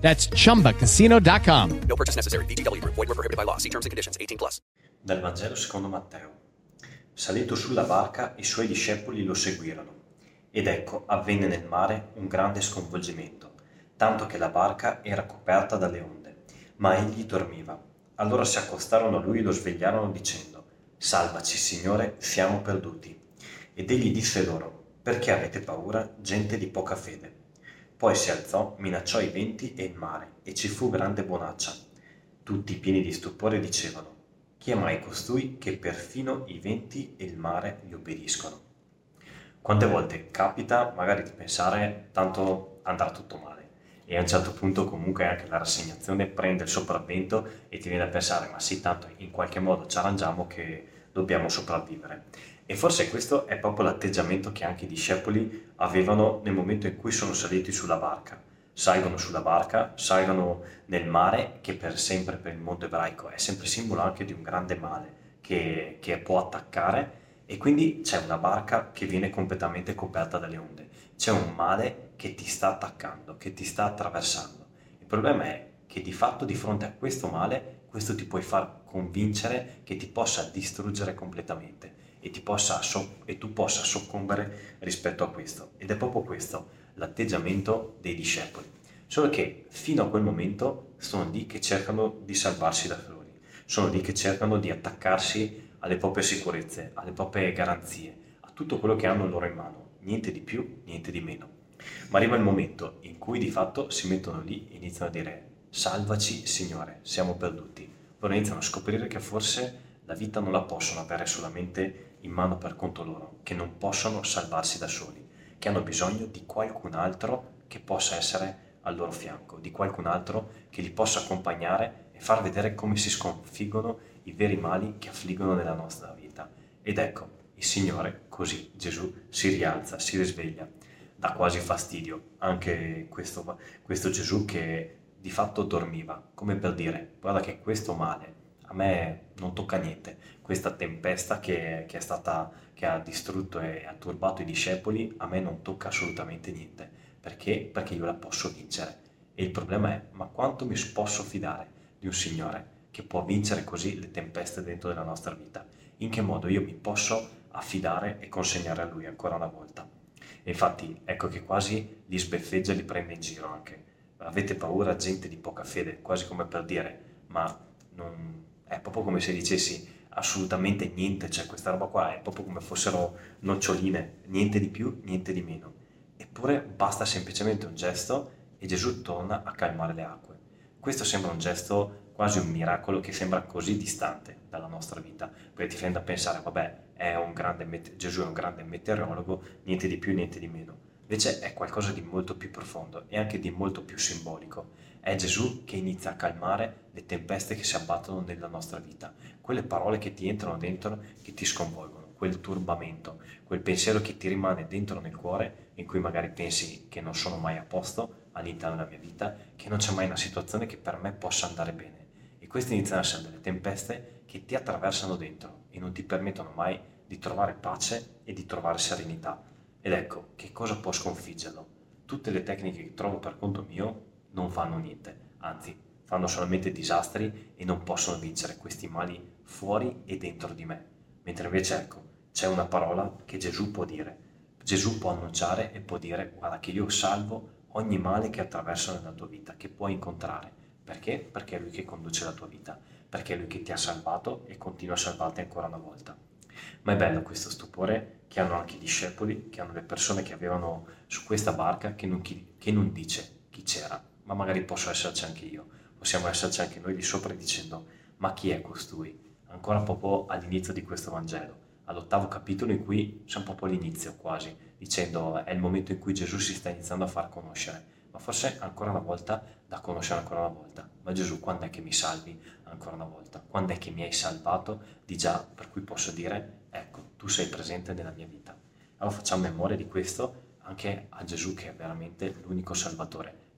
That's chumbacasino.com. No purchase necessary. VGW Group. Void were prohibited by law. See terms and conditions. 18 plus. Dal Vangelo secondo Matteo. Salito sulla barca, i suoi discepoli lo seguirono. Ed ecco, avvenne nel mare un grande sconvolgimento, tanto che la barca era coperta dalle onde, ma egli dormiva. Allora si accostarono a lui e lo svegliarono dicendo, Salvaci, Signore, siamo perduti. Ed egli disse loro, Perché avete paura, gente di poca fede? Poi si alzò, minacciò i venti e il mare, e ci fu grande bonaccia. Tutti pieni di stupore dicevano, chi è mai costui che perfino i venti e il mare gli obbediscono? Quante volte capita magari di pensare tanto andrà tutto male e a un certo punto comunque anche la rassegnazione prende il sopravvento e ti viene a pensare ma sì tanto in qualche modo ci arrangiamo che dobbiamo sopravvivere e forse questo è proprio l'atteggiamento che anche i discepoli avevano nel momento in cui sono saliti sulla barca. Salgono sulla barca, salgono nel mare, che per sempre per il mondo ebraico è sempre simbolo anche di un grande male che, che può attaccare e quindi c'è una barca che viene completamente coperta dalle onde. C'è un male che ti sta attaccando, che ti sta attraversando. Il problema è che di fatto di fronte a questo male, questo ti puoi far convincere che ti possa distruggere completamente e, so- e tu possa soccombere rispetto a questo. Ed è proprio questo l'atteggiamento dei discepoli. Solo che fino a quel momento sono lì che cercano di salvarsi da soli, sono lì che cercano di attaccarsi alle proprie sicurezze, alle proprie garanzie, a tutto quello che hanno loro in mano, niente di più, niente di meno. Ma arriva il momento in cui di fatto si mettono lì e iniziano a dire salvaci Signore, siamo perduti. Loro iniziano a scoprire che forse la vita non la possono avere solamente in mano per conto loro, che non possono salvarsi da soli, che hanno bisogno di qualcun altro che possa essere al loro fianco, di qualcun altro che li possa accompagnare e far vedere come si sconfiggono i veri mali che affliggono nella nostra vita. Ed ecco, il Signore, così Gesù si rialza, si risveglia, dà quasi fastidio anche questo, questo Gesù che di fatto dormiva, come per dire, guarda che questo male a me non tocca niente, questa tempesta che, che, stata, che ha distrutto e ha turbato i discepoli, a me non tocca assolutamente niente, perché? Perché io la posso vincere. E il problema è, ma quanto mi posso fidare di un Signore che può vincere così le tempeste dentro della nostra vita? In che modo io mi posso affidare e consegnare a Lui ancora una volta? E infatti ecco che quasi li sbeffeggia e li prende in giro anche. Avete paura gente di poca fede, quasi come per dire, ma non, è proprio come se dicessi assolutamente niente, cioè questa roba qua è proprio come fossero noccioline, niente di più, niente di meno. Eppure basta semplicemente un gesto e Gesù torna a calmare le acque. Questo sembra un gesto quasi un miracolo che sembra così distante dalla nostra vita, perché ti viene da pensare, vabbè, è grande, Gesù è un grande meteorologo, niente di più, niente di meno. Invece è qualcosa di molto più profondo e anche di molto più simbolico è Gesù che inizia a calmare le tempeste che si abbattono nella nostra vita, quelle parole che ti entrano dentro, che ti sconvolgono, quel turbamento, quel pensiero che ti rimane dentro nel cuore, in cui magari pensi che non sono mai a posto all'interno della mia vita, che non c'è mai una situazione che per me possa andare bene. E queste iniziano a essere delle tempeste che ti attraversano dentro e non ti permettono mai di trovare pace e di trovare serenità. Ed ecco, che cosa può sconfiggerlo? Tutte le tecniche che trovo per conto mio non fanno niente, anzi fanno solamente disastri e non possono vincere questi mali fuori e dentro di me. Mentre invece ecco, c'è una parola che Gesù può dire. Gesù può annunciare e può dire guarda che io salvo ogni male che attraversa nella tua vita, che puoi incontrare. Perché? Perché è Lui che conduce la tua vita, perché è Lui che ti ha salvato e continua a salvarti ancora una volta. Ma è bello questo stupore che hanno anche i discepoli, che hanno le persone che avevano su questa barca, che non, che non dice chi c'era, ma magari posso esserci anche io, possiamo esserci anche noi di sopra dicendo, ma chi è costui? Ancora proprio all'inizio di questo Vangelo, all'ottavo capitolo in cui siamo proprio all'inizio quasi, dicendo è il momento in cui Gesù si sta iniziando a far conoscere, ma forse ancora una volta da conoscere ancora una volta. Ma Gesù quando è che mi salvi ancora una volta, quando è che mi hai salvato di già, per cui posso dire, ecco, tu sei presente nella mia vita. Allora facciamo memoria di questo anche a Gesù che è veramente l'unico salvatore